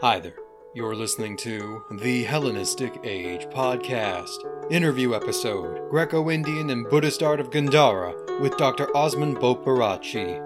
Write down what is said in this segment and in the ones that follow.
Hi there. You're listening to the Hellenistic Age podcast, interview episode Greco Indian and Buddhist Art of Gandhara with Dr. Osmund Bopearachchi.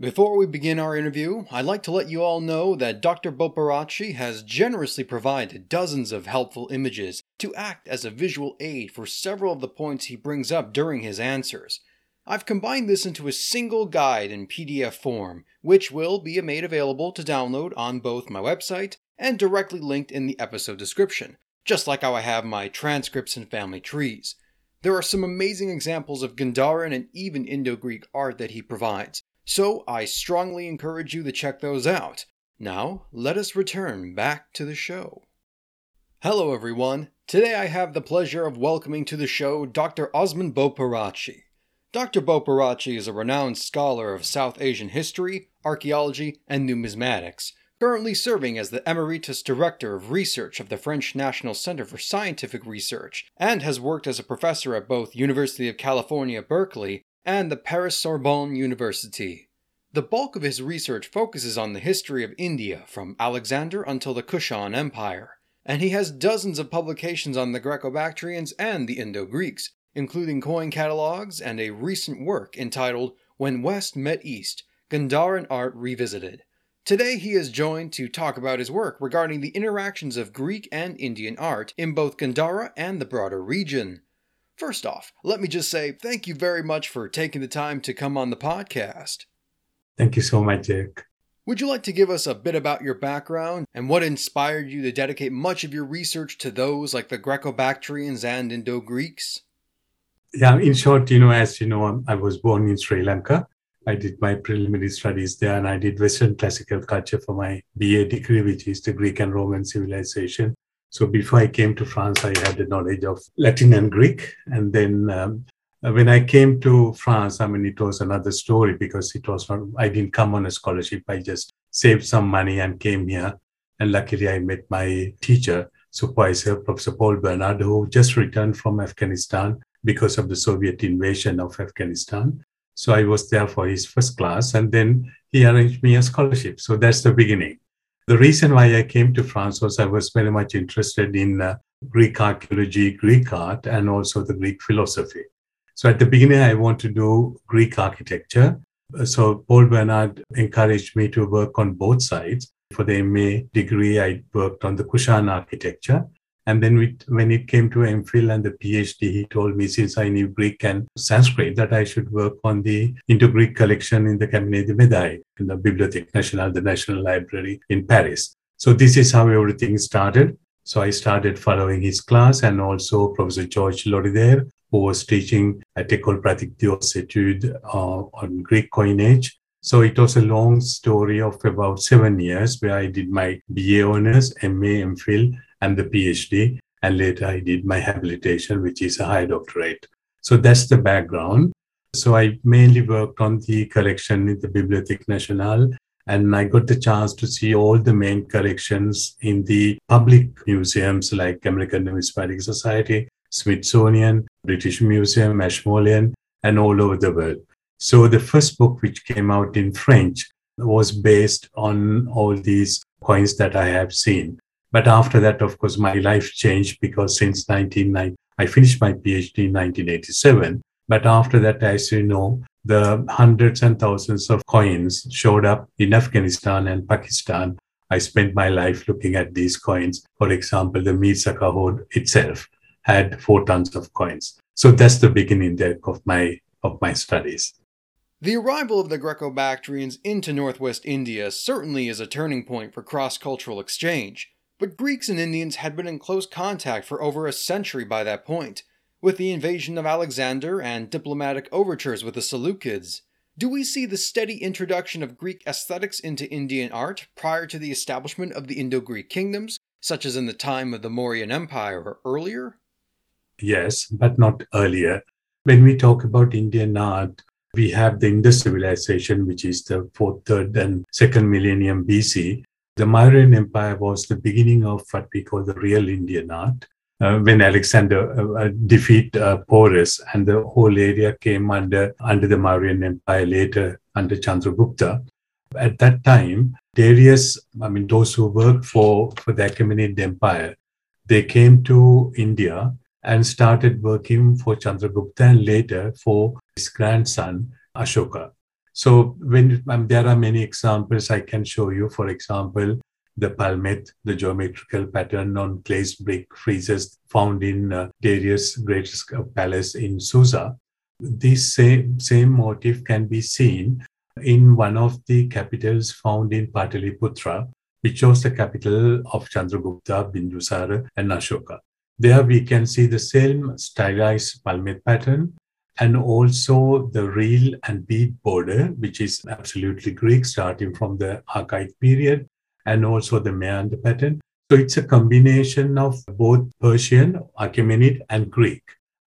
Before we begin our interview, I'd like to let you all know that Dr. Bopearachchi has generously provided dozens of helpful images to act as a visual aid for several of the points he brings up during his answers. I've combined this into a single guide in PDF form, which will be made available to download on both my website and directly linked in the episode description, just like how I have my transcripts and family trees. There are some amazing examples of Gandharan and even Indo Greek art that he provides, so I strongly encourage you to check those out. Now, let us return back to the show. Hello, everyone. Today I have the pleasure of welcoming to the show Dr. Osmund Bopearachchi. Dr. Bopearachchi is a renowned scholar of South Asian history, archaeology, and numismatics, currently serving as the Emeritus Director of Research of the French National Center for Scientific Research, and has worked as a professor at both University of California, Berkeley and the Paris Sorbonne University. The bulk of his research focuses on the history of India from Alexander until the Kushan Empire, and he has dozens of publications on the Greco Bactrians and the Indo Greeks, including coin catalogs and a recent work entitled When West Met East Gandharan Art Revisited. Today he is joined to talk about his work regarding the interactions of Greek and Indian art in both Gandhara and the broader region. First off, let me just say thank you very much for taking the time to come on the podcast. Thank you so much, Jake. Would you like to give us a bit about your background and what inspired you to dedicate much of your research to those like the Greco Bactrians and Indo Greeks? Yeah, in short, you know, as you know, I was born in Sri Lanka. I did my preliminary studies there and I did Western classical culture for my BA degree, which is the Greek and Roman civilization. So before I came to France, I had the knowledge of Latin and Greek. And then um, when I came to France, I mean, it was another story because it was not, I didn't come on a scholarship. I just saved some money and came here. And luckily, I met my teacher, supervisor, Professor Paul Bernard, who just returned from Afghanistan because of the Soviet invasion of Afghanistan. So I was there for his first class, and then he arranged me a scholarship. So that's the beginning. The reason why I came to France was I was very much interested in uh, Greek archaeology, Greek art, and also the Greek philosophy. So at the beginning, I want to do Greek architecture. So Paul Bernard encouraged me to work on both sides. For the MA degree, I worked on the Kushan architecture. And then we, when it came to MPhil and the PhD, he told me since I knew Greek and Sanskrit that I should work on the Indo-Greek collection in the Cabinet de Médaille, in the Bibliothèque Nationale, the National Library in Paris. So this is how everything started. So I started following his class and also Professor George Le Rider, who was teaching at École Pratique des Études uh, on Greek coinage. So it was a long story of about seven years where I did my BA honors, MA, MPhil, and the PhD. And later I did my habilitation, which is a high doctorate. So that's the background. So I mainly worked on the collection in the Bibliothèque Nationale. And I got the chance to see all the main collections in the public museums like American Numismatic Society, Smithsonian, British Museum, Ashmolean, and all over the world. So the first book, which came out in French, was based on all these coins that I have seen. But after that, of course, my life changed because since 1990, I finished my PhD in 1987. But after that, as you know, the hundreds and thousands of coins showed up in Afghanistan and Pakistan. I spent my life looking at these coins. For example, the Mir Zakah hoard itself had four tons of coins. So that's the beginning of my of my studies. The arrival of the Greco Bactrians into northwest India certainly is a turning point for cross cultural exchange. But Greeks and Indians had been in close contact for over a century by that point, with the invasion of Alexander and diplomatic overtures with the Seleucids. Do we see the steady introduction of Greek aesthetics into Indian art prior to the establishment of the Indo Greek kingdoms, such as in the time of the Mauryan Empire or earlier? Yes, but not earlier. When we talk about Indian art, we have the Indus civilization, which is the fourth, third, and second millennium BC, the Mauryan Empire was the beginning of what we call the real Indian art. uh, when Alexander uh, uh defeat uh, Porus and the whole area came under under the Mauryan Empire later under Chandragupta. At that time, Darius, I mean, those who worked for, for the Achaemenid Empire, they came to India and started working for Chandragupta and later for his grandson, Ashoka. So when um, there are many examples I can show you, for example, the palmette, the geometrical pattern on glazed brick friezes found in uh, Darius' greatest palace in Susa. This same, same motif can be seen in one of the capitals found in Pataliputra, which was the capital of Chandragupta, Bindusara, and Ashoka. There we can see the same stylized palmette pattern and also the reel and bead border, which is absolutely Greek, starting from the Archaic period, and also the meander pattern. So it's a combination of both Persian, Achaemenid, and Greek.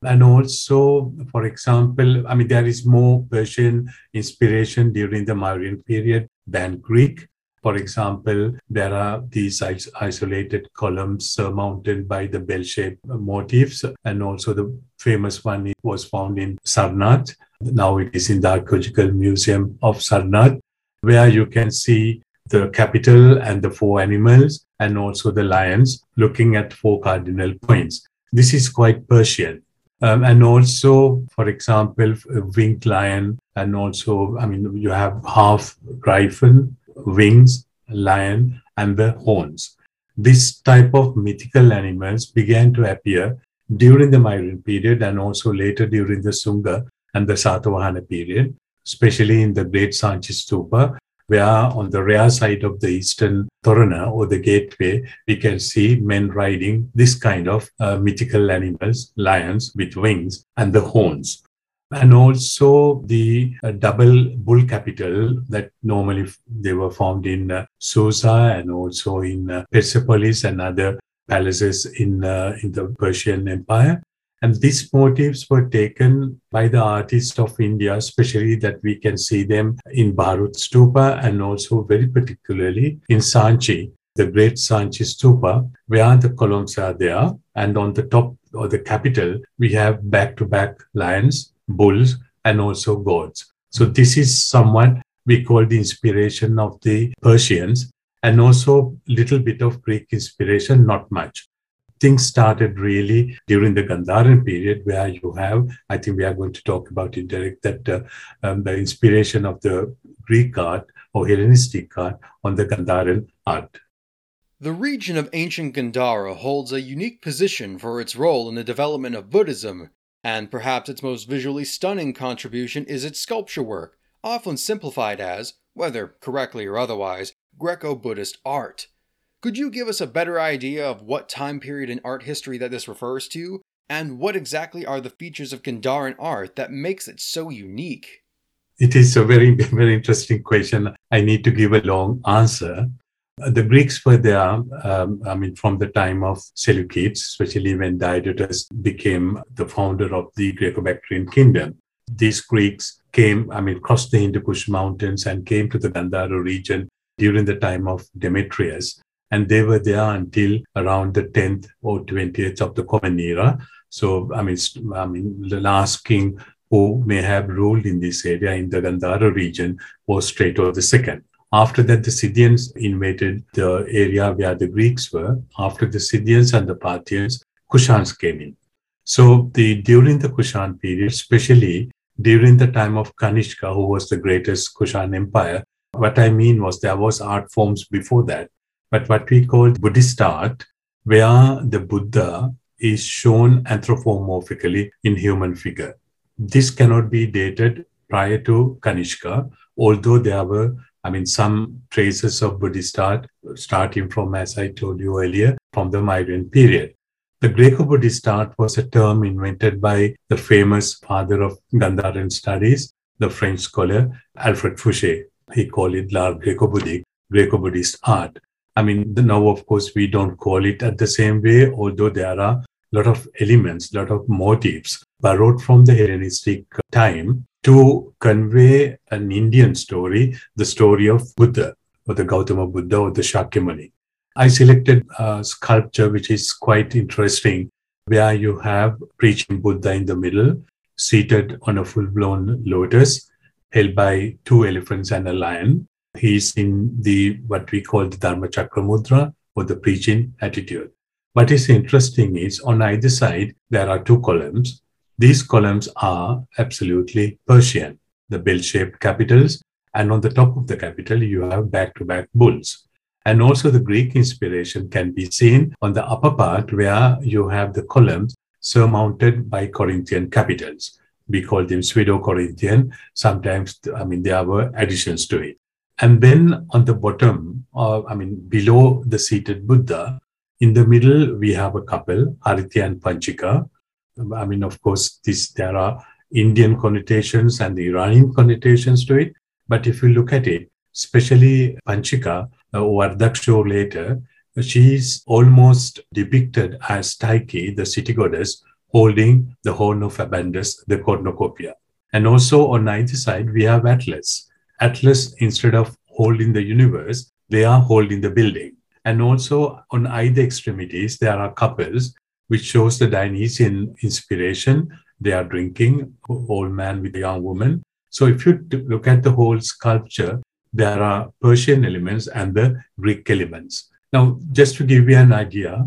And also, for example, I mean, there is more Persian inspiration during the Mauryan period than Greek. For example, there are these isolated columns surmounted by the bell-shaped motifs, and also the famous one was found in Sarnath. Now it is in the Archaeological Museum of Sarnath, where you can see the capital and the four animals, and also the lions looking at four cardinal points. This is quite Persian. Um, and also, for example, a winged lion, and also, I mean, you have half griffin, wings, lion, and the horns. This type of mythical animals began to appear during the Mauryan period and also later during the Sunga and the Satavahana period, especially in the Great Sanchi Stupa, where on the rear side of the eastern Torana or the gateway, we can see men riding this kind of uh, mythical animals, lions with wings and the horns. And also the uh, double bull capital that normally they were found in uh, Susa and also in uh, Persepolis and other palaces in, uh, in the Persian Empire. And these motifs were taken by the artists of India, especially that we can see them in Bharhut Stupa and also very particularly in Sanchi, the great Sanchi Stupa, where the columns are there. And on the top or the capital, we have back to back lions, bulls, and also gods. So this is somewhat we call the inspiration of the Persians and also little bit of Greek inspiration, not much things started really during the Gandharan period, where you have, I think we are going to talk about it, Derek, that uh, um, the inspiration of the Greek art or Hellenistic art on the Gandharan art. The region of ancient Gandhara holds a unique position for its role in the development of Buddhism, and perhaps its most visually stunning contribution is its sculpture work, often simplified as, whether correctly or otherwise, Greco Buddhist art. Could you give us a better idea of what time period in art history that this refers to? And what exactly are the features of Gandharan art that makes it so unique? It is a very, very interesting question. I need to give a long answer. The Greeks were there, um, I mean, from the time of Seleucids, especially when Diodotus became the founder of the Greco-Bactrian kingdom. These Greeks came, I mean, crossed the Hindu Kush mountains and came to the Gandhara region during the time of Demetrius and they were there until around the 10th or 20th of the Common Era. So, I mean, I mean, the last king who may have ruled in this area in the Gandhara region was Strato II. After that, the Scythians invaded the area where the Greeks were. After the Scythians and the Parthians, Kushans came in. So, the during the Kushan period, especially during the time of Kanishka, who was the greatest Kushan empire, what I mean was there was art forms before that but what we call Buddhist art, where the Buddha is shown anthropomorphically in human figure. This cannot be dated prior to Kanishka, although there were, I mean, some traces of Buddhist art starting from, as I told you earlier, from the Mauryan period. The Greco-Buddhist art was a term invented by the famous father of Gandharan studies, the French scholar Alfred Foucher. He called it l'art Greco-Buddhic, Greco-Buddhist art. I mean, now, of course, we don't call it at the same way, although there are a lot of elements, a lot of motifs borrowed from the Hellenistic time to convey an Indian story, the story of Buddha or the Gautama Buddha or the Shakyamuni. I selected a sculpture which is quite interesting where you have preaching Buddha in the middle, seated on a full blown lotus, held by two elephants and a lion. He's in the what we call the Dharma Chakra Mudra or the preaching attitude. What is interesting is on either side, there are two columns. These columns are absolutely Persian, the bell shaped capitals. And on the top of the capital, you have back to back bulls. And also the Greek inspiration can be seen on the upper part where you have the columns surmounted by Corinthian capitals. We call them Pseudo-Corinthian. Sometimes, I mean, there were additions to it. And then on the bottom, uh, I mean, below the seated Buddha, in the middle, we have a couple, Aritya and Panchika. I mean, of course, there are Indian connotations and the Iranian connotations to it. But if you look at it, especially Panchika uh, or Ardaksho later, she's almost depicted as Tyche, the city goddess, holding the horn of Abundance, the cornucopia. And also on either side, we have Atlas. Atlas, instead of holding the universe, they are holding the building. And also on either extremities, there are couples, which shows the Dionysian inspiration. They are drinking, old man with a young woman. So if you look at the whole sculpture, there are Persian elements and the Greek elements. Now, just to give you an idea,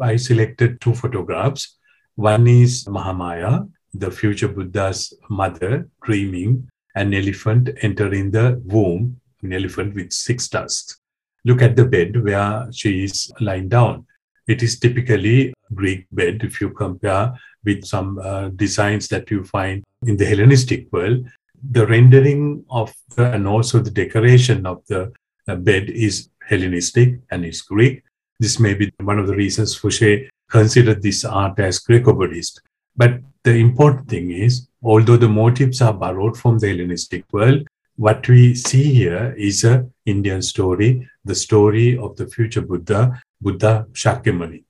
I selected two photographs. One is Mahamaya, the future Buddha's mother, dreaming an elephant entering the womb, an elephant with six tusks. Look at the bed where she is lying down. It is typically Greek bed if you compare with some uh, designs that you find in the Hellenistic world the rendering of the, and also the decoration of the uh, bed is Hellenistic and is Greek. This may be one of the reasons Foucher considered this art as Greco-Buddhist. But the important thing is, although the motifs are borrowed from the Hellenistic world, what we see here is a Indian story, the story of the future Buddha, Buddha Shakyamuni.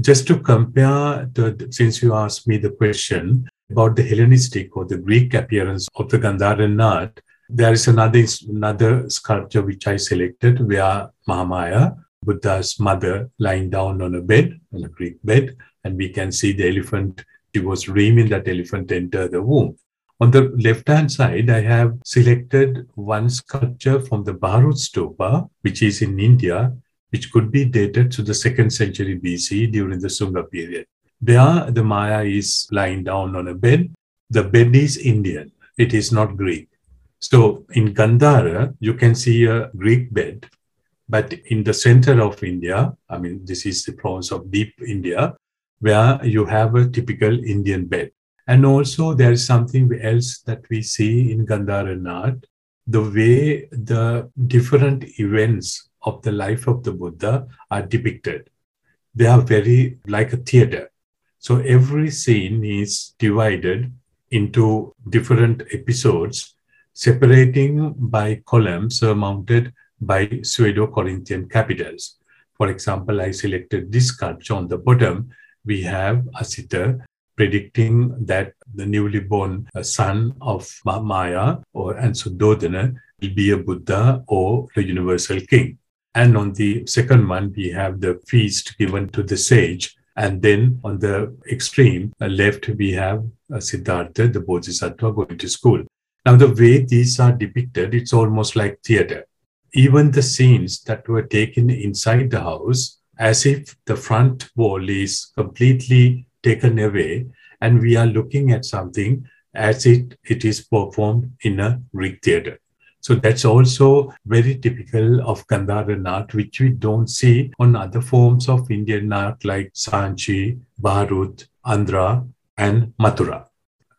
Just to compare, to, since you asked me the question, about the Hellenistic or the Greek appearance of the Gandharan art, there is another, another sculpture which I selected where Mahamaya, Buddha's mother, lying down on a bed, on a Greek bed, and we can see the elephant. She was dreaming that elephant enter the womb. On the left hand side, I have selected one sculpture from the Bharhut Stupa, which is in India, which could be dated to the second century BC during the Sunga period. There, the Maya is lying down on a bed. The bed is Indian, it is not Greek. So in Gandhara, you can see a Greek bed, but in the center of India, I mean, this is the province of deep India, where you have a typical Indian bed. And also, there is something else that we see in Gandharan art the way the different events of the life of the Buddha are depicted. They are very like a theater. So every scene is divided into different episodes, separating by columns surmounted by pseudo-Corinthian capitals. For example, I selected this sculpture on the bottom. We have Asita predicting that the newly born uh, son of Maya or and Suddhodana will be a Buddha or the universal king. And on the second one, we have the feast given to the sage and then on the extreme uh, left, we have uh, Siddhartha, the Bodhisattva, going to school. Now, the way these are depicted, it's almost like theater. Even the scenes that were taken inside the house, as if the front wall is completely taken away, and we are looking at something as it, it is performed in a Greek theater. So that's also very typical of Gandharan art, which we don't see on other forms of Indian art like Sanchi, Bharhut, Andhra, and Mathura.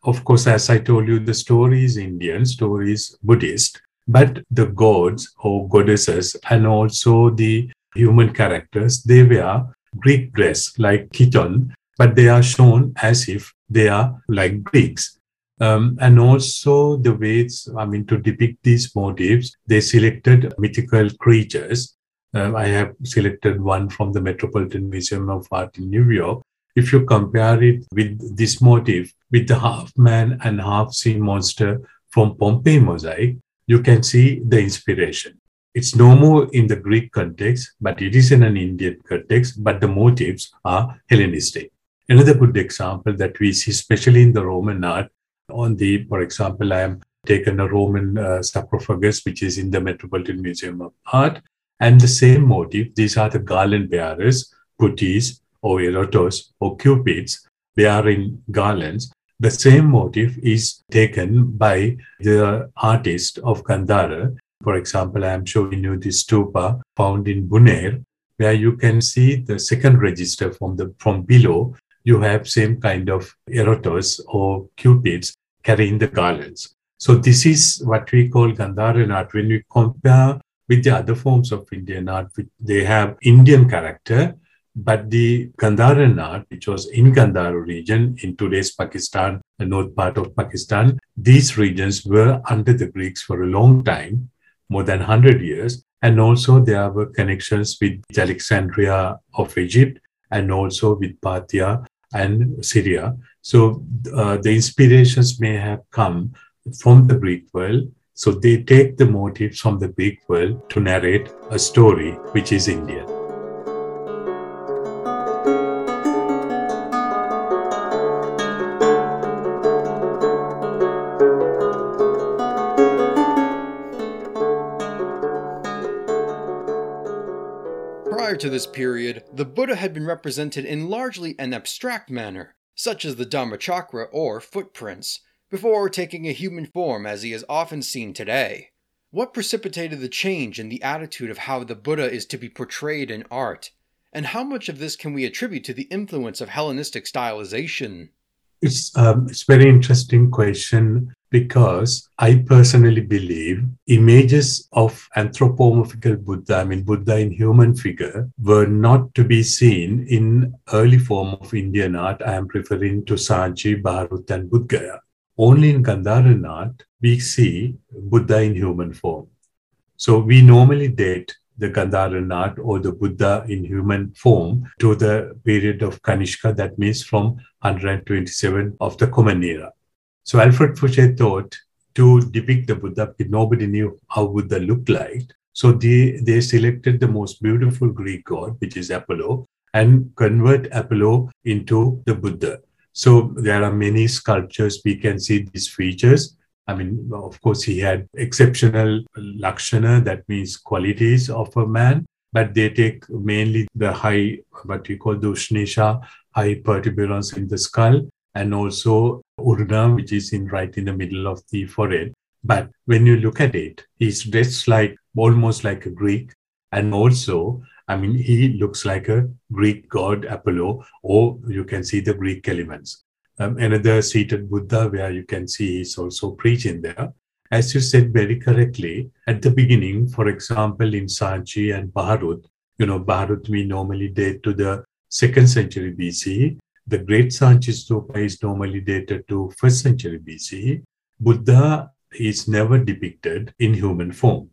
Of course, as I told you, the story is Indian, story is Buddhist, but the gods or goddesses and also the human characters, they wear Greek dress like chiton, but they are shown as if they are like Greeks. Um, and also the ways, I mean, to depict these motifs, they selected mythical creatures. Uh, I have selected one from the Metropolitan Museum of Art in New York. If you compare it with this motif, with the half man and half sea monster from Pompeii mosaic, you can see the inspiration. It's no more in the Greek context, but it is in an Indian context, but the motifs are Hellenistic. Another good example that we see, especially in the Roman art, on the, for example, I am taken a Roman uh, sarcophagus, which is in the Metropolitan Museum of Art, and the same motif. These are the garland bearers, putis, or erotos, or cupids. They are in garlands. The same motif is taken by the artist of Gandhara. For example, I am showing you this stupa found in Buner, where you can see the second register from the from below. You have same kind of erotos or cupids carrying the garlands. So this is what we call Gandharan art. When we compare with the other forms of Indian art, they have Indian character, but the Gandharan art, which was in Gandhara region in today's Pakistan, the north part of Pakistan, these regions were under the Greeks for a long time, more than 100 years. And also there were connections with Alexandria of Egypt and also with Parthia and Syria. So uh, the inspirations may have come from the Greek world. So they take the motifs from the Greek world to narrate a story which is Indian. To this period, the Buddha had been represented in largely an abstract manner, such as the Dhammachakra or footprints, before taking a human form as he is often seen today. What precipitated the change in the attitude of how the Buddha is to be portrayed in art? And how much of this can we attribute to the influence of Hellenistic stylization? It's um, it's very interesting question because I personally believe images of anthropomorphical Buddha, I mean Buddha in human figure, were not to be seen in early form of Indian art. I am referring to Sanchi, Bharhut, and Bodh Only in Gandharan art we see Buddha in human form. So we normally date the Gandharan art or the Buddha in human form to the period of Kanishka, that means from 127 of the Common Era. So Alfred Foucher thought to depict the Buddha, nobody knew how Buddha looked like. So they, they selected the most beautiful Greek god, which is Apollo, and convert Apollo into the Buddha. So there are many sculptures we can see these features I mean, of course, he had exceptional lakshana, that means qualities of a man, but they take mainly the high, what we call the Ushnisha, high protuberance in the skull, and also Urna, which is in right in the middle of the forehead. But when you look at it, he's dressed like almost like a Greek, and also, I mean, he looks like a Greek god Apollo, or you can see the Greek elements um, another seated Buddha where you can see he's also preaching there. As you said very correctly, at the beginning, for example, in Sanchi and Bharhut, you know, Bharhut we normally date to the second century BC. The Great Sanchi Stupa is normally dated to first century BC. Buddha is never depicted in human form.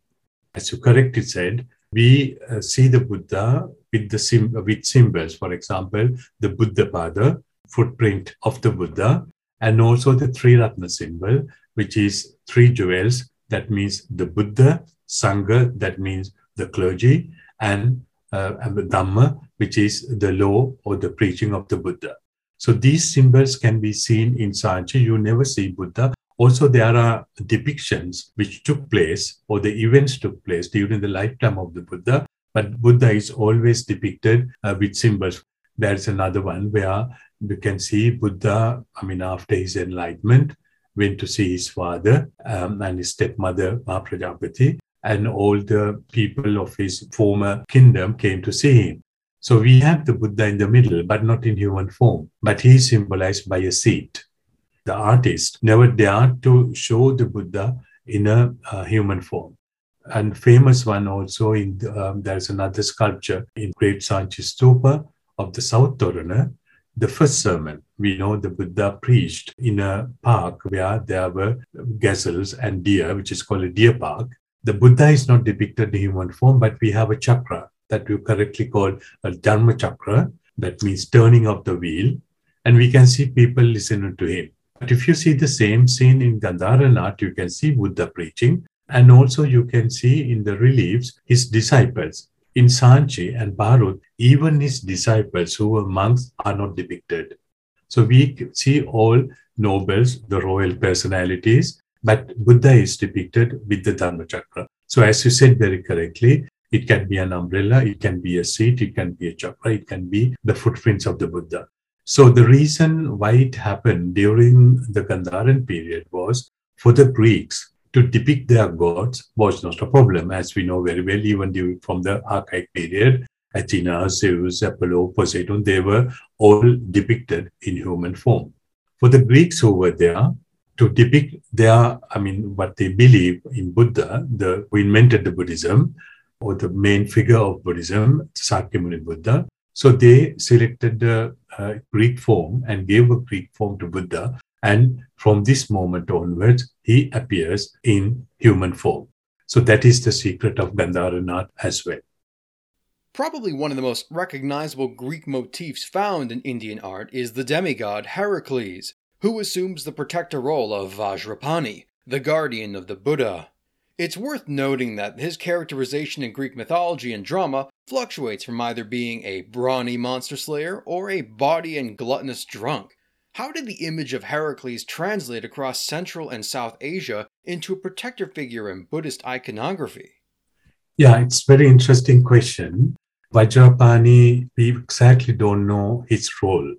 As you correctly said, we uh, see the Buddha with the sim- with symbols. For example, the Buddha Pada, footprint of the Buddha, and also the three Ratna symbol, which is three jewels. That means the Buddha, Sangha, that means the clergy, and, uh, Dhamma, which is the law or the preaching of the Buddha. So these symbols can be seen in Sanchi. You never see Buddha. Also, there are depictions which took place or the events took place during the lifetime of the Buddha, but Buddha is always depicted uh, with symbols. There's another one where you can see Buddha, I mean, after his enlightenment, went to see his father um, and his stepmother, Mahaprajapati, and all the people of his former kingdom came to see him. So we have the Buddha in the middle, but not in human form. But he is symbolized by a seat. The artist never dared to show the Buddha in a uh, human form. And famous one also in the, um, there's another sculpture in Great Sanchi Stupa of the South Torana the first sermon, we know the Buddha preached in a park where there were gazelles and deer, which is called a deer park. The Buddha is not depicted in human form, but we have a chakra that we correctly call a Dharma chakra, that means turning of the wheel. And we can see people listening to him. But if you see the same scene in Gandhara art, you can see Buddha preaching. And also you can see in the reliefs his disciples in Sanchi and Bharhut, even his disciples who were monks are not depicted. So we see all nobles, the royal personalities, but Buddha is depicted with the Dharma chakra. So as you said very correctly, it can be an umbrella, it can be a seat, it can be a chakra, it can be the footprints of the Buddha. So the reason why it happened during the Gandharan period was for the Greeks to depict their gods was not a problem, as we know very well, even from the archaic period. Athena, Zeus, Apollo, Poseidon, they were all depicted in human form. For the Greeks who were there, to depict their, I mean, what they believe in Buddha, the who invented the Buddhism, or the main figure of Buddhism, Sakyamuni Buddha. So they selected the uh, Greek form and gave a Greek form to Buddha. And from this moment onwards, he appears in human form. So that is the secret of Gandharan art as well. Probably one of the most recognizable Greek motifs found in Indian art is the demigod Heracles, who assumes the protector role of Vajrapani, the guardian of the Buddha. It's worth noting that his characterization in Greek mythology and drama fluctuates from either being a brawny monster slayer or a bawdy and gluttonous drunk. How did the image of Heracles translate across Central and South Asia into a protector figure in Buddhist iconography? Yeah, it's a very interesting question. Vajrapani, we exactly don't know his role.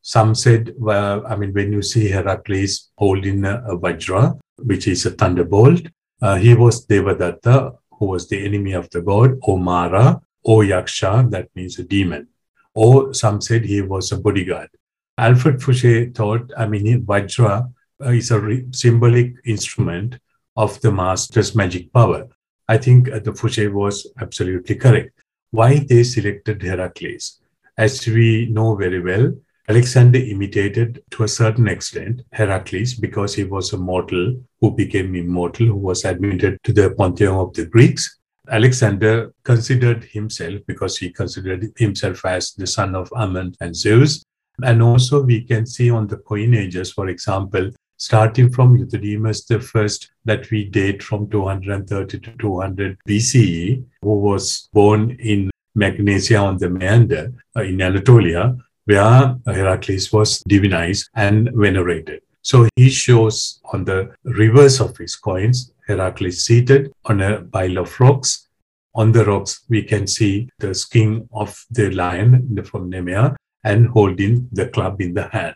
Some said, well, I mean, when you see Heracles holding a, Vajra, which is a thunderbolt, uh, he was Devadatta, who was the enemy of the god, or Mara, or Yaksha, that means a demon. Or some said he was a bodyguard. Alfred Foucher thought, I mean, Vajra uh, is a re- symbolic instrument of the master's magic power. I think uh, the Foucher was absolutely correct. Why they selected Heracles? As we know very well, Alexander imitated to a certain extent Heracles because he was a mortal who became immortal, who was admitted to the pantheon of the Greeks. Alexander considered himself, because he considered himself as the son of Ammon and Zeus. And also, we can see on the coinages, for example, starting from Euthydemus the first that we date from 230 to 200 BCE, who was born in Magnesia on the Meander uh, in Anatolia, where Heracles was divinized and venerated. So he shows on the reverse of his coins, Heracles seated on a pile of rocks. On the rocks, we can see the skin of the lion from Nemea and holding the club in the hand.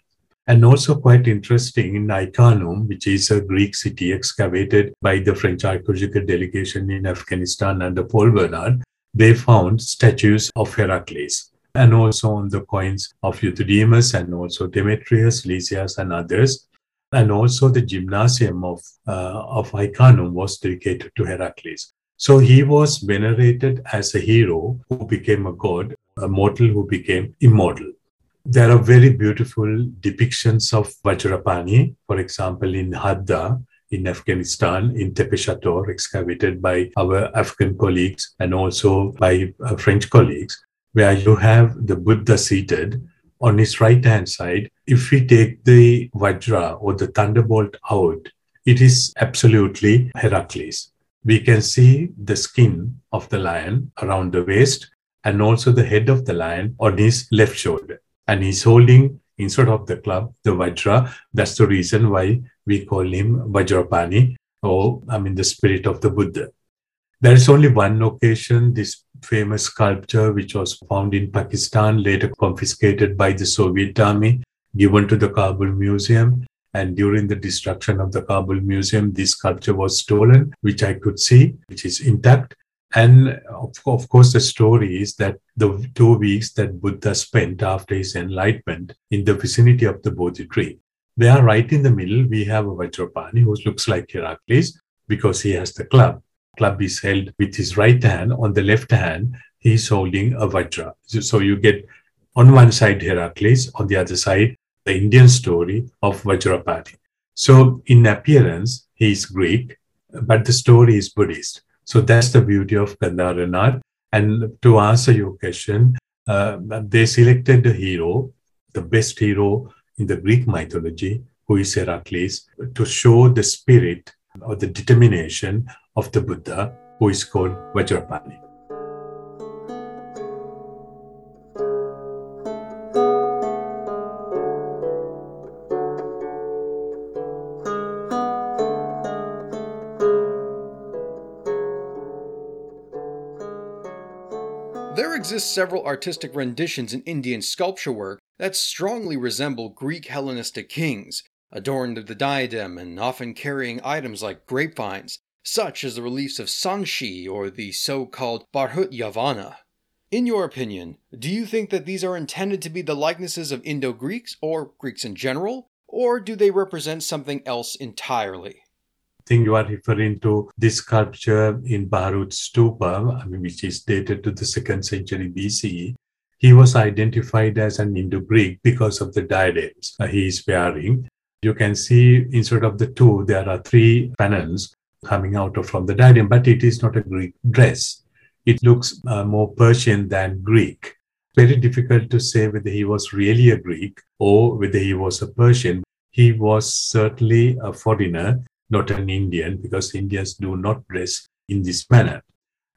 And also quite interesting in Ai-Khanoum, which is a Greek city excavated by the French archaeological delegation in Afghanistan under Paul Bernard, they found statues of Heracles and also on the coins of Euthydemus and also Demetrius, Lysias, and others. And also the gymnasium of, uh, of Ai-Khanoum was dedicated to Heracles. So he was venerated as a hero who became a god, a mortal who became immortal. There are very beautiful depictions of Vajrapani, for example, in Hadda, in Afghanistan, in Tepe Shotor, excavated by our Afghan colleagues and also by uh, French colleagues where you have the Buddha seated on his right hand side. If we take the Vajra or the thunderbolt out, it is absolutely Heracles. We can see the skin of the lion around the waist and also the head of the lion on his left shoulder. And he's holding, instead of the club, the Vajra. That's the reason why we call him Vajrapani, or I mean, the spirit of the Buddha. There is only one occasion this famous sculpture, which was found in Pakistan, later confiscated by the Soviet army, given to the Kabul Museum. And during the destruction of the Kabul Museum, this sculpture was stolen, which I could see, which is intact. And of, of course, the story is that the two weeks that Buddha spent after his enlightenment in the vicinity of the Bodhi tree. They are right in the middle, we have a Vajrapani who looks like Heracles because he has the club club is held with his right hand. On the left hand, he's holding a Vajra. So you get on one side Heracles, on the other side, the Indian story of Vajrapani. So in appearance, he is Greek, but the story is Buddhist. So that's the beauty of Gandharan art. And to answer your question, uh, they selected the hero, the best hero in the Greek mythology, who is Heracles, to show the spirit or the determination of the Buddha, who is called Vajrapani. Exist several artistic renditions in Indian sculpture work that strongly resemble Greek Hellenistic kings, adorned with the diadem and often carrying items like grapevines, such as the reliefs of Sanchi or the so called Bharhut Yavana. In your opinion, do you think that these are intended to be the likenesses of Indo Greeks or Greeks in general, or do they represent something else entirely? Think you are referring to this sculpture in Bharhut Stupa, I mean, which is dated to the second century BCE. He was identified as an Indo Greek because of the diadems he is wearing. You can see instead of the two, there are three panels coming out of from the diadem, but it is not a Greek dress. It looks uh, more Persian than Greek. Very difficult to say whether he was really a Greek or whether he was a Persian. He was certainly a foreigner, not an Indian, because Indians do not dress in this manner.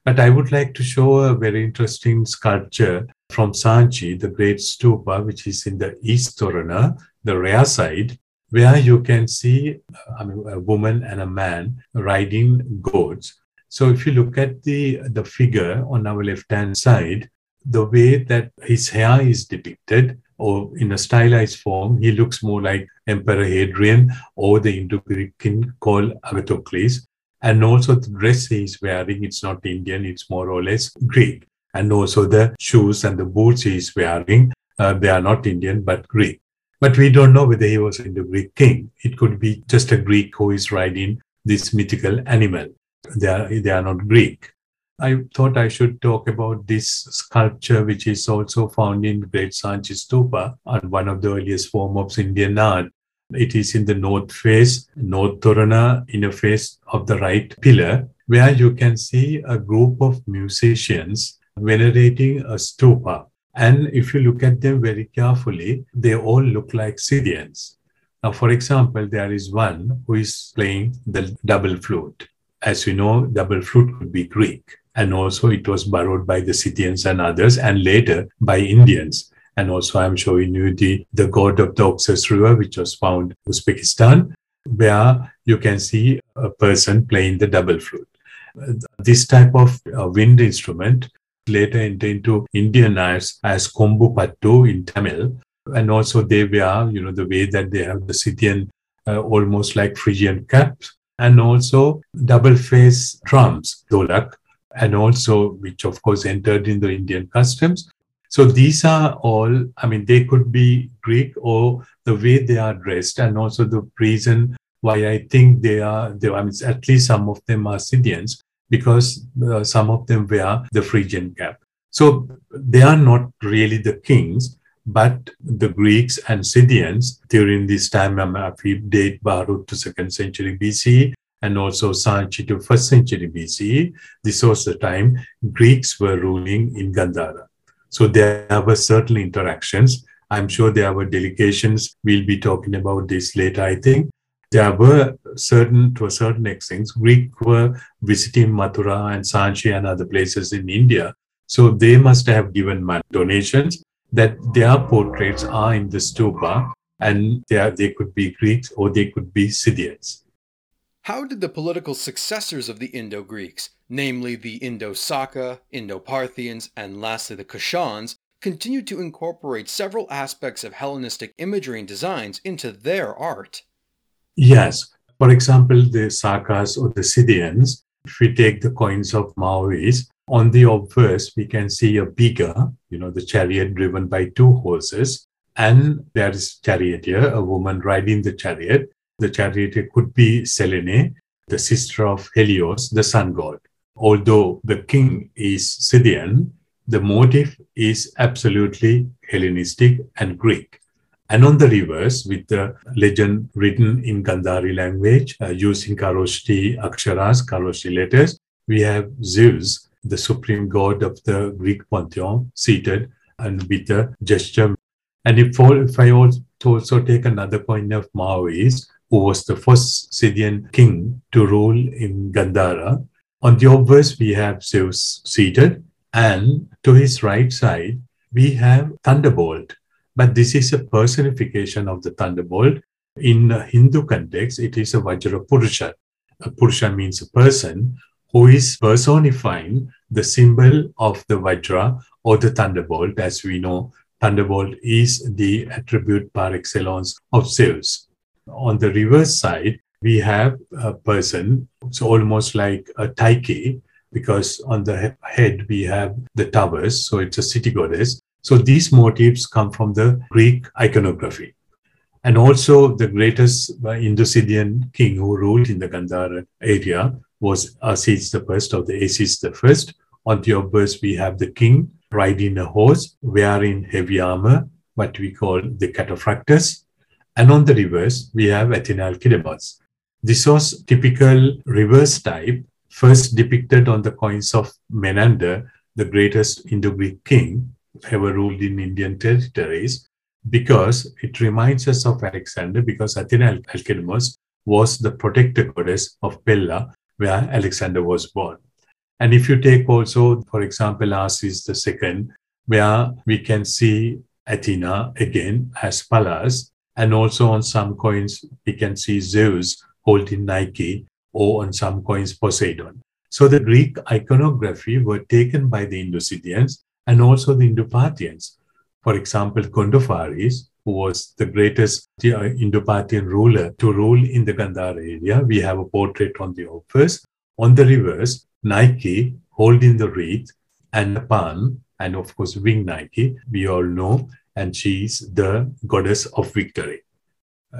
But I would like to show a very interesting sculpture from Sanchi, the great stupa, which is in the East Torana, the rear side, where you can see I mean, a woman and a man riding goats. So if you look at the, the figure on our left-hand side, the way that his hair is depicted, or in a stylized form, he looks more like Emperor Hadrian or the Indo-Greek king called Agathocles. And also the dress he is wearing, it's not Indian, it's more or less Greek. And also the shoes and the boots he is wearing, uh, they are not Indian, but Greek. But we don't know whether he was a Greek king. It could be just a Greek who is riding this mythical animal. They are, they are not Greek. I thought I should talk about this sculpture, which is also found in Great Sanchi Stupa, and one of the earliest form of Indian art. It is in the north face, north Torana inner face of the right pillar, where you can see a group of musicians venerating a stupa. And if you look at them very carefully, they all look like Scythians. Now, for example, there is one who is playing the double flute. As you know, double flute could be Greek and also it was borrowed by the Scythians and others, and later by Indians. And also, I'm showing you the, the god of the Oxus River, which was found in Uzbekistan, where you can see a person playing the double flute. This type of uh, wind instrument later into Indianized as kombu pattu in Tamil. And also they wear, you know, the way that they have the Scythian, uh, almost like Phrygian caps, and also double face drums, dholak, and also which of course entered in the Indian customs. So these are all, I mean, they could be Greek or the way they are dressed, and also the reason why I think they are, they, I mean, at least some of them are Scythians because uh, some of them wear the Phrygian cap. So they are not really the kings, but the Greeks and Scythians during this time, if we date Bharhut to second century BC, and also Sanchi to first century BCE. This was the time Greeks were ruling in Gandhara. So there were certain interactions. I'm sure there were delegations. We'll be talking about this later, I think. There were certain, to a certain extent, Greek were visiting Mathura and Sanchi and other places in India. So they must have given donations that their portraits are in the stupa and they, are, they could be Greeks or they could be Scythians. How did the political successors of the Indo Greeks, namely the Indo Saka, Indo Parthians, and lastly the Kushans, continue to incorporate several aspects of Hellenistic imagery and designs into their art? Yes. For example, the Sakas or the Scythians, if we take the coins of Maues, on the obverse, we can see a biga, you know, the chariot driven by two horses, and there is charioteer, a woman riding the chariot, the charioteer could be Selene, the sister of Helios, the sun god. Although the king is Scythian, the motif is absolutely Hellenistic and Greek. And on the reverse, with the legend written in Gandhari language uh, using Kharoshthi aksharas, Kharoshthi letters, we have Zeus, the supreme god of the Greek pantheon, seated and with a gesture. And if, if I also take another point of Maues, who was the first Scythian king to rule in Gandhara. On the obverse, we have Zeus seated, and to his right side, we have Thunderbolt. But this is a personification of the Thunderbolt. In Hindu context, it is a Vajra Purusha. A Purusha means a person who is personifying the symbol of the Vajra or the thunderbolt. As we know, thunderbolt is the attribute par excellence of Zeus. On the reverse side, we have a person, it's almost like a Tyche, because on the head we have the towers, so it's a city goddess. So these motifs come from the Greek iconography. And also the greatest uh, Indo-Scythian king who ruled in the Gandhara area was Azes the first or the Azes the first. On the obverse, we have the king riding a horse, wearing heavy armor, what we call the cataphractus. And on the reverse, we have Athena Alkidemos. This was typical reverse type, first depicted on the coins of Menander, the greatest Indo-Greek king ever ruled in Indian territories, because it reminds us of Alexander, because Athena Alkidemos was the protector goddess of Pella, where Alexander was born. And if you take also, for example, Azes the second, where we can see Athena again as Pallas, and also on some coins we can see Zeus holding Nike, or on some coins Poseidon. So the Greek iconography were taken by the Indo-Scythians and also the Indo-Parthians. For example, Gondophares, who was the greatest uh, Indo-Parthian ruler to rule in the Gandhara area, we have a portrait on the obverse. On the reverse, Nike holding the wreath and the palm, and of course, wing Nike, we all know, and she is the goddess of victory.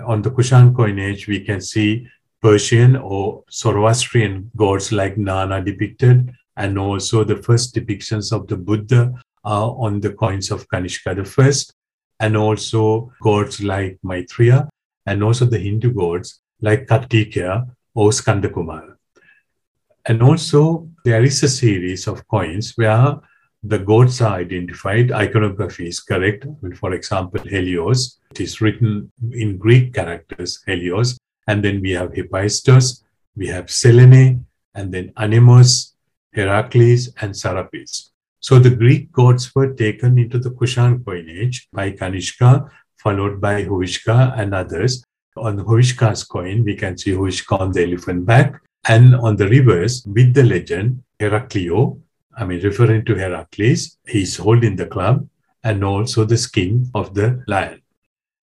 On the Kushan coinage, we can see Persian or Zoroastrian gods like Nana depicted, and also the first depictions of the Buddha are on the coins of Kanishka I, and also gods like Maitreya, and also the Hindu gods like Kartikeya or Skandakumara. And also, there is a series of coins where the gods are identified, iconography is correct. For example, Helios, it is written in Greek characters, Helios. And then we have Hephaestus, we have Selene, and then Anemos, Heracles, and Serapis. So the Greek gods were taken into the Kushan coinage by Kanishka, followed by Huvishka and others. On Huvishka's coin, we can see Huvishka on the elephant back, and on the reverse, with the legend, Heraclio, I mean, referring to Heracles, he's holding the club and also the skin of the lion.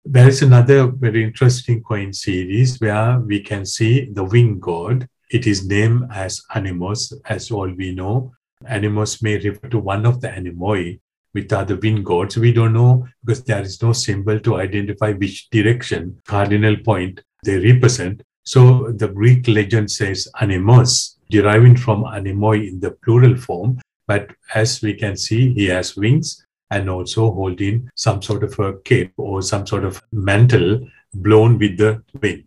There is another very interesting coin series where we can see the wing god. It is named as Anemos, as all we know. Anemos may refer to one of the anemoi, which are the wind gods. We don't know because there is no symbol to identify which direction, cardinal point they represent. So the Greek legend says anemos, deriving from anemoi in the plural form. But as we can see, he has wings and also holding some sort of a cape or some sort of mantle blown with the wind.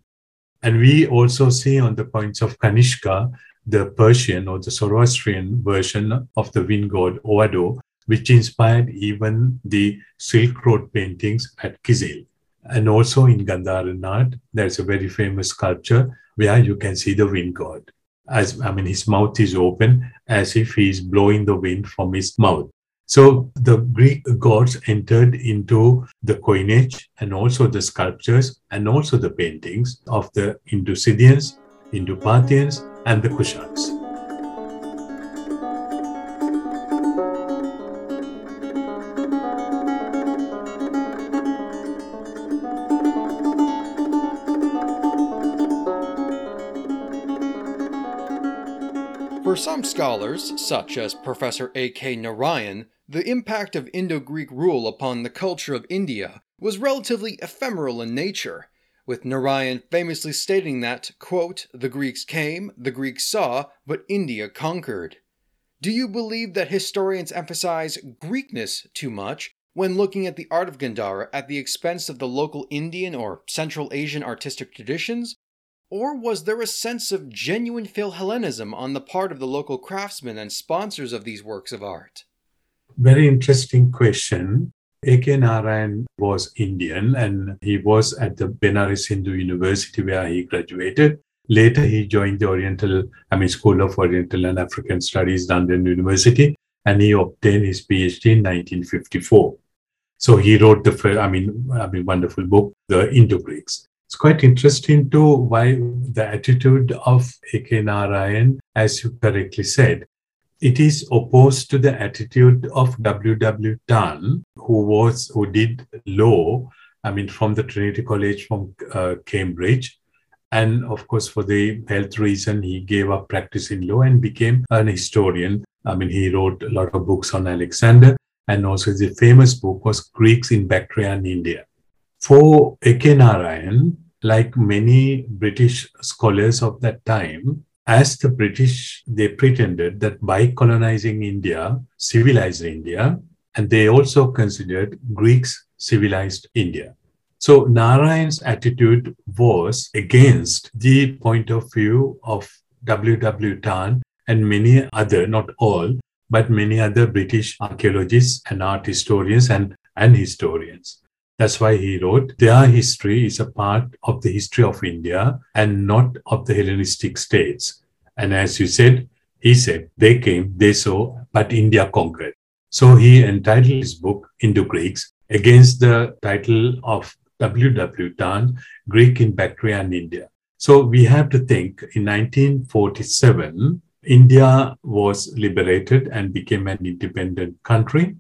And we also see on the points of Kanishka, the Persian or the Zoroastrian version of the wind god Oado, which inspired even the Silk Road paintings at Kizil. And also in Gandharan art, there's a very famous sculpture where you can see the wind god. As I mean, his mouth is open as if he's blowing the wind from his mouth. So the Greek gods entered into the coinage and also the sculptures and also the paintings of the Indo-Scythians, Indo-Parthians, and the Kushans. For some scholars, such as Professor A.K. Narain, the impact of Indo Greek rule upon the culture of India was relatively ephemeral in nature, with Narain famously stating that, quote, the Greeks came, the Greeks saw, but India conquered. Do you believe that historians emphasize Greekness too much when looking at the art of Gandhara at the expense of the local Indian or Central Asian artistic traditions? Or was there a sense of genuine Philhellenism on the part of the local craftsmen and sponsors of these works of art? Very interesting question. A.K. Narain was Indian and he was at the Benares Hindu University where he graduated. Later, he joined the Oriental, I mean, School of Oriental and African Studies, London University, and he obtained his PhD in 1954. So he wrote the, I mean, I mean, wonderful book, The Indo-Greeks. It's quite interesting too why the attitude of A.K. Narain, as you correctly said, it is opposed to the attitude of W.W. Tarn, who was who did law, I mean, from the Trinity College from uh, Cambridge. And of course, for the health reason, he gave up practicing law and became an historian. I mean, he wrote a lot of books on Alexander, and also the famous book was Greeks in Bactria and India. For A.K. Narain, like many British scholars of that time, as the British, they pretended that by colonizing India, civilized India, and they also considered Greeks civilized India. So Narain's attitude was against the point of view of W. W. Tarn and many other, not all, but many other British archaeologists and art historians and, and historians. That's why he wrote, their history is a part of the history of India and not of the Hellenistic states. And as you said, he said, they came, they saw, but India conquered. So he entitled his book Indo Greeks against the title of W. W. Tarn, Greek in Bactria and India. So we have to think in 1947, India was liberated and became an independent country.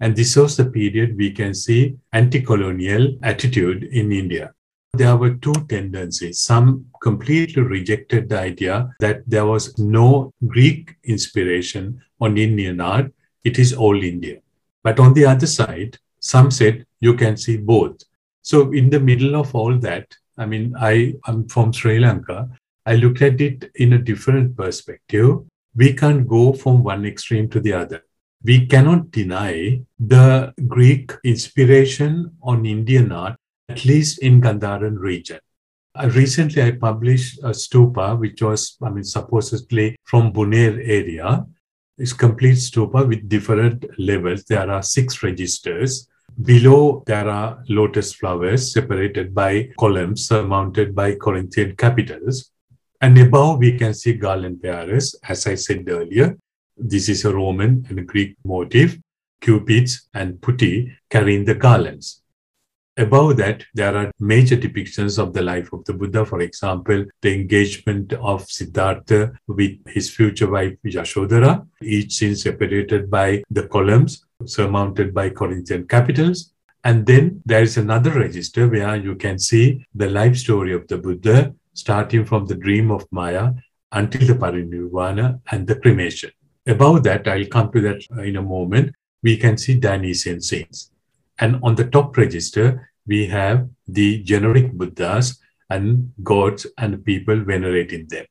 And this was the period we can see anti-colonial attitude in India. There were two tendencies. Some completely rejected the idea that there was no Greek inspiration on Indian art. It is all India. But on the other side, some said you can see both. So in the middle of all that, I mean, I am from Sri Lanka. I look at it in a different perspective. We can't go from one extreme to the other we cannot deny the Greek inspiration on Indian art, at least in Gandharan region. Uh, recently, I published a stupa, which was, I mean, supposedly from Buner area. It's complete stupa with different levels. There are six registers. Below, there are lotus flowers separated by columns surmounted by Corinthian capitals. And above, we can see garland bearers, as I said earlier, this is a Roman and a Greek motif, cupids and putti carrying the garlands. Above that, there are major depictions of the life of the Buddha. For example, the engagement of Siddhartha with his future wife Yashodhara, each scene separated by the columns surmounted by Corinthian capitals. And then there is another register where you can see the life story of the Buddha, starting from the dream of Maya until the parinirvana and the cremation. Above that, I'll come to that uh, in a moment, we can see Dionysian saints. And on the top register, we have the generic Buddhas and gods and people venerating them.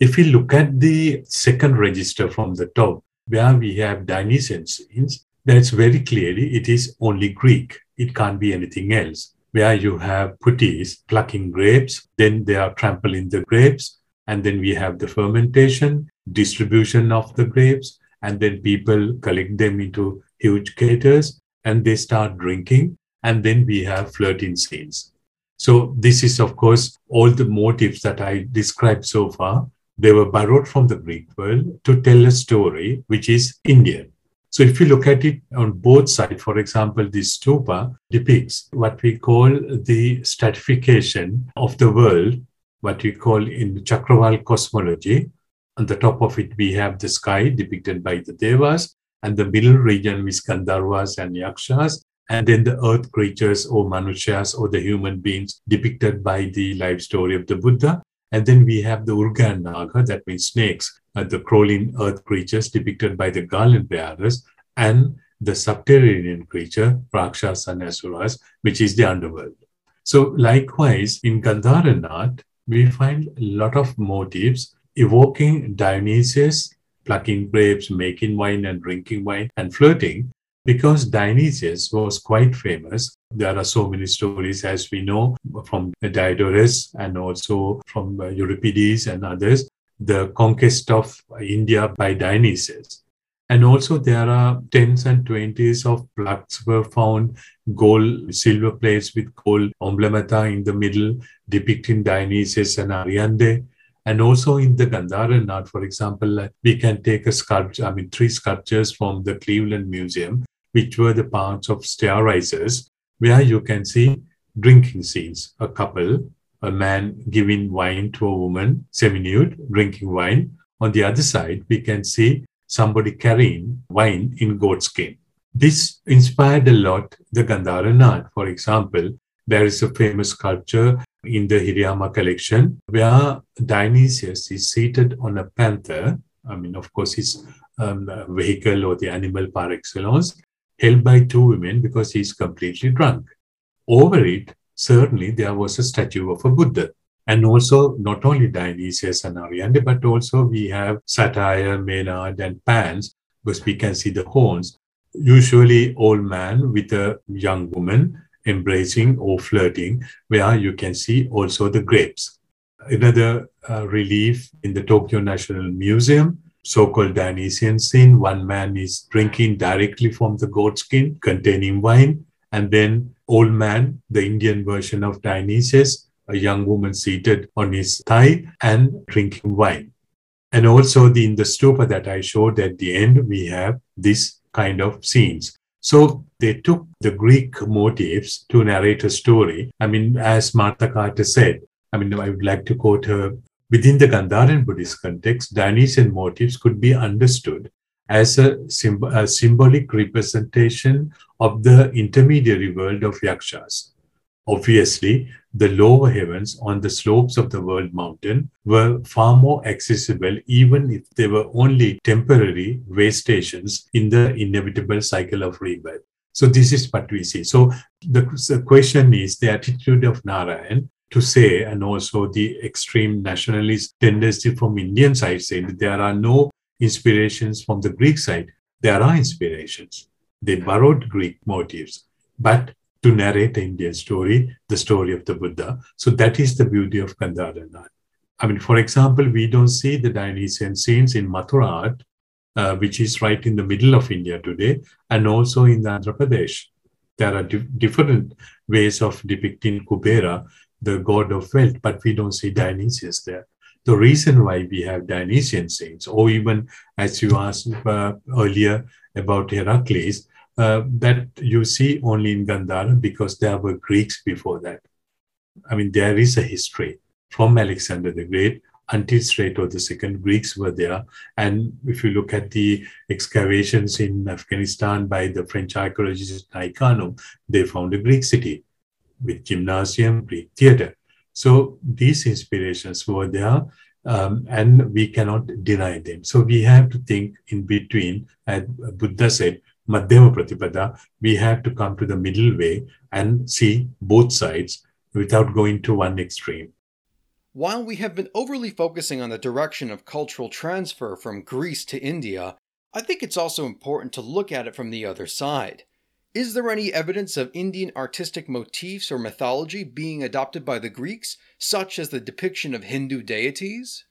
If we look at the second register from the top, where we have Dionysian saints, that's very clearly it is only Greek. It can't be anything else. Where you have puttis plucking grapes, then they are trampling the grapes, and then we have the fermentation, distribution of the grapes, and then people collect them into huge caters and they start drinking. And then we have flirting scenes. So this is, of course, all the motifs that I described so far. They were borrowed from the Greek world to tell a story which is Indian. So if you look at it on both sides, for example, this stupa depicts what we call the stratification of the world what we call in Chakraval cosmology. On the top of it, we have the sky depicted by the Devas, and the middle region is Gandharvas and Yakshas, and then the earth creatures or Manushas or the human beings depicted by the life story of the Buddha. And then we have the Urga and Naga, that means snakes, uh, the crawling earth creatures depicted by the garland bearers, and the subterranean creature, Rakshas and Asuras, which is the underworld. So likewise, in Gandharan art, we find a lot of motifs evoking Dionysius plucking grapes, making wine and drinking wine and flirting because Dionysius was quite famous. There are so many stories, as we know, from Diodorus and also from uh, Euripides and others, the conquest of India by Dionysius. And also there are tens and twenties of plaques were found, gold, silver plates with gold emblemata in the middle, depicting Dionysius and Ariadne. And also in the Gandharan art, for example, we can take a sculpture, I mean, three sculptures from the Cleveland Museum, which were the parts of stair risers, where you can see drinking scenes, a couple, a man giving wine to a woman, semi-nude, drinking wine. On the other side, we can see somebody carrying wine in goat skin. This inspired a lot the Gandharan art. For example, there is a famous sculpture in the Hirayama collection where Dionysius is seated on a panther. I mean, of course, his um, vehicle or the animal par excellence, held by two women because he's completely drunk. Over it, certainly there was a statue of a Buddha. And also, not only Dionysius and Ariadne, but also we have Satyr, Maenad, and Pans, because we can see the horns. Usually, old man with a young woman embracing or flirting, where you can see also the grapes. Another uh, relief in the Tokyo National Museum, so-called Dionysian scene. One man is drinking directly from the goat skin containing wine, and then old man, the Indian version of Dionysius, a young woman seated on his thigh and drinking wine. And also the, in the stupa that I showed at the end, we have this kind of scenes. So they took the Greek motifs to narrate a story. I mean, as Martha Carter said, I mean, I would like to quote her within the Gandharan Buddhist context, Dionysian motifs could be understood as a, symb- a symbolic representation of the intermediary world of yakshas. Obviously, the lower heavens on the slopes of the world mountain were far more accessible, even if they were only temporary way stations in the inevitable cycle of rebirth. So, this is what we see. So, the, question is the attitude of Narain to say, and also the extreme nationalist tendency from Indian side saying that there are no inspirations from the Greek side. There are inspirations. They borrowed Greek motifs, but to narrate the Indian story, the story of the Buddha. So that is the beauty of Gandharan art. I mean, for example, we don't see the Dionysian scenes in Mathura art, uh, which is right in the middle of India today, and also in the Andhra Pradesh. There are di- different ways of depicting Kubera, the god of wealth, but we don't see Dionysius there. The reason why we have Dionysian saints, or even as you asked uh, earlier about Heracles, uh, that you see only in Gandhara because there were Greeks before that. I mean, there is a history from Alexander the Great until Strato second Greeks were there. And if you look at the excavations in Afghanistan by the French archaeologist in Ai-Khanoum, they found a Greek city with gymnasium, Greek theater. So these inspirations were there, um, and we cannot deny them. So we have to think in between, as Buddha said, Madhyama Pratipada, we have to come to the middle way and see both sides without going to one extreme. While we have been overly focusing on the direction of cultural transfer from Greece to India, I think it's also important to look at it from the other side. Is there any evidence of Indian artistic motifs or mythology being adopted by the Greeks, such as the depiction of Hindu deities?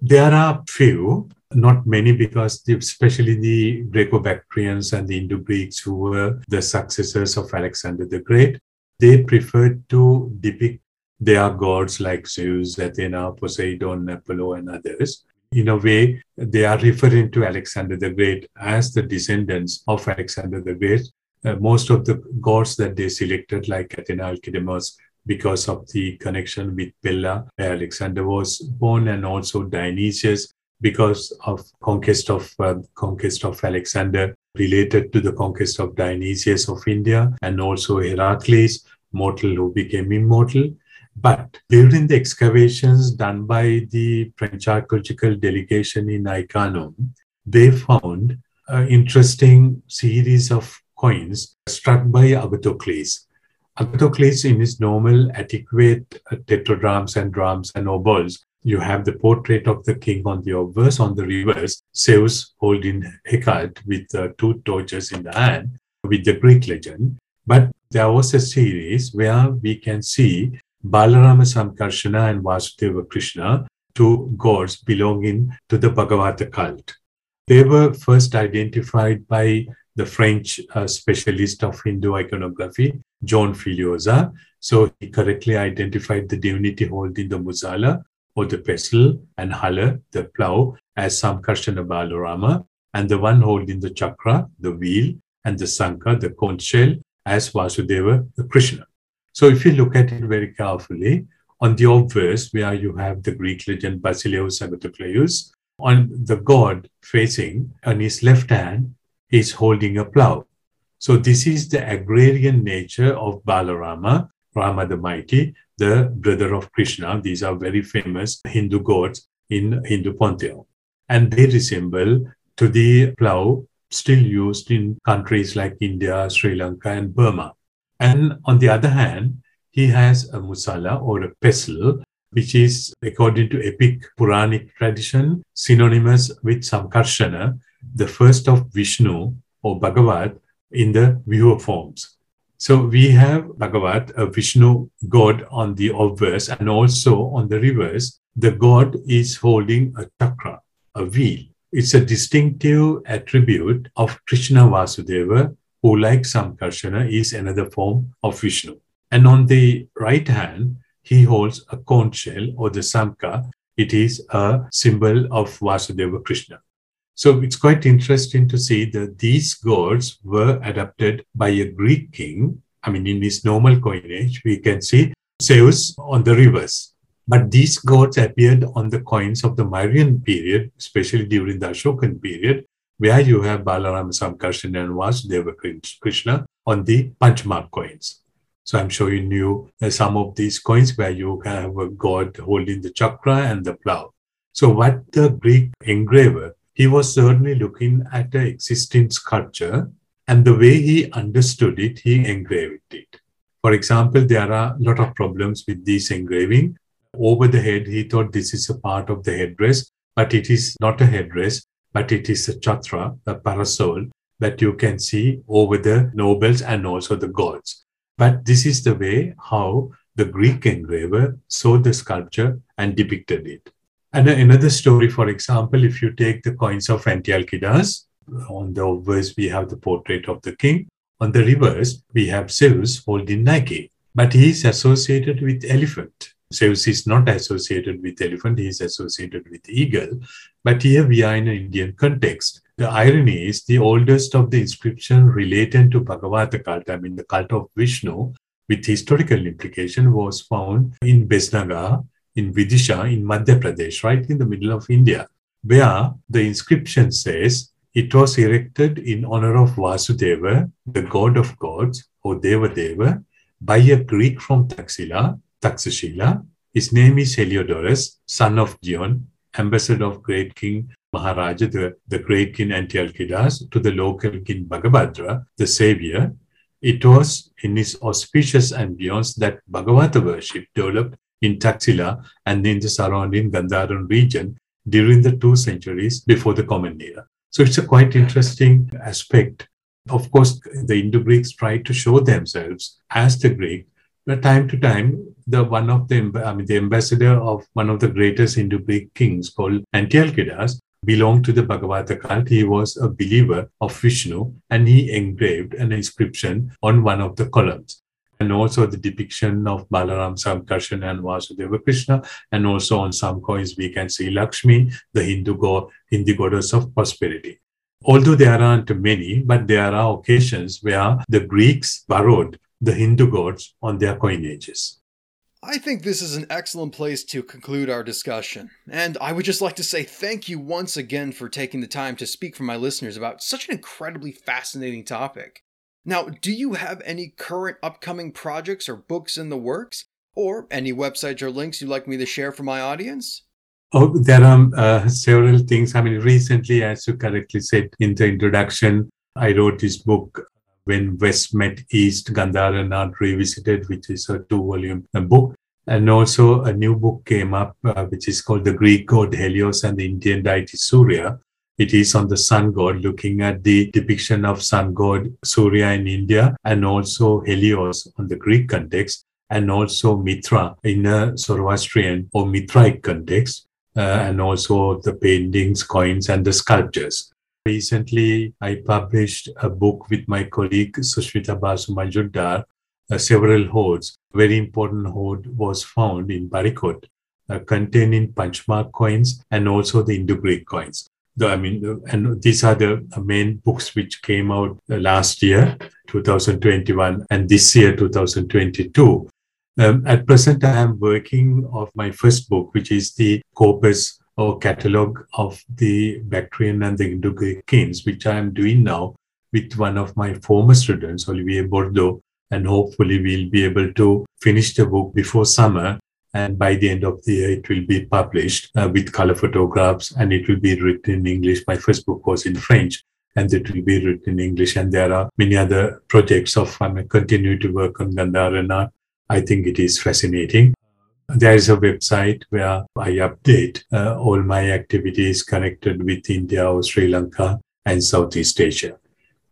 There are few, not many, because especially the Greco-Bactrians and the Indo-Greeks, who were the successors of Alexander the Great, they preferred to depict their gods like Zeus, Athena, Poseidon, Apollo, and others. In a way, they are referring to Alexander the Great as the descendants of Alexander the Great. Uh, most of the gods that they selected, like Athena, Alkidemos, because of the connection with Pella, where Alexander was born, and also Dionysius, because of conquest of uh, conquest of Alexander related to the conquest of Dionysius of India, and also Heracles, mortal who became immortal. But during the excavations done by the French archaeological delegation in Ai-Khanoum, they found an interesting series of coins struck by Agathocles. Agathocles, in his normal adequate uh, tetradrachms and drachms and obols, you have the portrait of the king on the obverse. On the reverse, Zeus holding Hecate with uh, two torches in the hand with the Greek legend. But there was a series where we can see Balarama Samkarshana and Vasudeva Krishna, two gods belonging to the Bhagavata cult. They were first identified by the French uh, specialist of Hindu iconography, John Filliozat. So he correctly identified the divinity holding the Musala or the pestle and Hala, the plow, as Samkarshana Balarama, and the one holding the chakra, the wheel, and the Sankha, the conch shell, as Vasudeva, the Krishna. So if you look at it very carefully, on the obverse, where you have the Greek legend Basileus Agathocleius, on the god facing on his left hand, he's holding a plow. So this is the agrarian nature of Balarama, Rama the Mighty, the brother of Krishna. These are very famous Hindu gods in Hindu pantheon. And they resemble to the plow still used in countries like India, Sri Lanka, and Burma. And on the other hand, he has a musala or a pestle, which is, according to epic Puranic tradition, synonymous with Sankarshana, the first of Vishnu or Bhagavat in the vyuha forms. So we have Bhagavat, a Vishnu god on the obverse, and also on the reverse, the god is holding a chakra, a wheel. It's a distinctive attribute of Krishna Vasudeva, who, like Sankarshana, is another form of Vishnu. And on the right hand, he holds a conch shell or the Samka. It is a symbol of Vasudeva Krishna. So it's quite interesting to see that these gods were adopted by a Greek king. I mean, in his normal coinage, we can see Zeus on the reverse. But these gods appeared on the coins of the Mauryan period, especially during the Ashokan period, where you have Balarama Sankarshan and Vasudeva Krishna on the Panchmark coins. So I'm showing you uh, some of these coins where you have a god holding the chakra and the plow. So what the Greek engraver, he was certainly looking at the existing sculpture and the way he understood it, he engraved it. For example, there are a lot of problems with this engraving. Over the head, he thought this is a part of the headdress, but it is not a headdress, but it is a chatra, a parasol that you can see over the nobles and also the gods. But this is the way how the Greek engraver saw the sculpture and depicted it. And another story, for example, if you take the coins of Antialkidas, on the obverse we have the portrait of the king. On the reverse, we have Zeus holding Nike, but he is associated with elephant. Zeus is not associated with elephant, he is associated with eagle. But here we are in an Indian context. The irony is the oldest of the inscription related to Bhagavata cult, I mean the cult of Vishnu, with historical implication, was found in Besnagar, in Vidisha, in Madhya Pradesh, right in the middle of India, where the inscription says it was erected in honor of Vasudeva, the god of gods, or Devadeva, by a Greek from Taxila, Taxashila. His name is Heliodorus, son of Dion, ambassador of great king Maharaja, the, the great king Antialkidas, to the local king Bhagabhadra, the savior, it was in his auspicious ambience that Bhagavata worship developed in Taxila and in the surrounding Gandharan region during the two centuries before the Common Era. So it's a quite interesting aspect. Of course, the Indo-Greeks tried to show themselves as the Greek, time to time, the one of the I mean the ambassador of one of the greatest Indo-Greek kings called Antialkidas belonged to the Bhagavata cult. He was a believer of Vishnu and he engraved an inscription on one of the columns. And also the depiction of Balaram Sankarshan and Vasudeva Krishna. And also on some coins, we can see Lakshmi, the Hindu god, Hindu goddess of prosperity. Although there aren't many, but there are occasions where the Greeks borrowed the Hindu gods on their coinages. I think this is an excellent place to conclude our discussion, and I would just like to say thank you once again for taking the time to speak for my listeners about such an incredibly fascinating topic. Now, do you have any current upcoming projects or books in the works, or any websites or links you'd like me to share for my audience? Oh, there are uh, several things. I mean, recently, as you correctly said in the introduction, I wrote this book, when West Met East, Gandhara Art Revisited, which is a two volume book. And also a new book came up, uh, which is called The Greek God Helios and the Indian deity Surya. It is on the sun god, looking at the depiction of sun god Surya in India and also Helios on the Greek context and also Mitra in a Zoroastrian or Mithraic context. Uh, and also the paintings, coins, and the sculptures. Recently, I published a book with my colleague Sushmita Basu Majumdar, uh, several hoards. Very important hoard was found in Barikot, uh, containing Panchmark coins and also the Indo-Greek coins. The, I mean, the, and these are the main books which came out uh, last year, 2021, and this year, 2022. Um, at present, I am working of my first book, which is the corpus or catalog of the Bactrian and the Indo-Greekines, which I am doing now with one of my former students, Olivier Bordeaux, and hopefully we'll be able to finish the book before summer. And by the end of the year, it will be published uh, with color photographs and it will be written in English. My first book was in French and it will be written in English. And there are many other projects of I mean, continue to work on Gandharan art. I think it is fascinating. There is a website where I update uh, all my activities connected with India or Sri Lanka and Southeast Asia.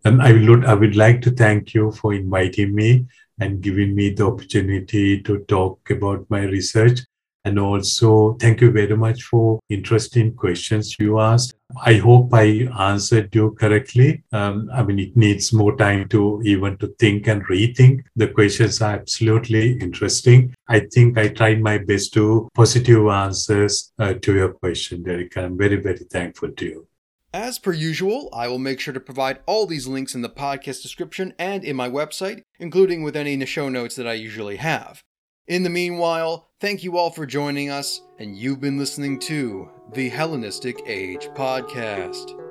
And I would, I would like to thank you for inviting me and giving me the opportunity to talk about my research. And also, thank you very much for interesting questions you asked. I hope I answered you correctly. Um, I mean, it needs more time to even to think and rethink. The questions are absolutely interesting. I think I tried my best to positive answers uh, to your question, Derek. I'm very, very thankful to you. As per usual, I will make sure to provide all these links in the podcast description and in my website, including with any show notes that I usually have. In the meanwhile, thank you all for joining us, and you've been listening to the Hellenistic Age Podcast.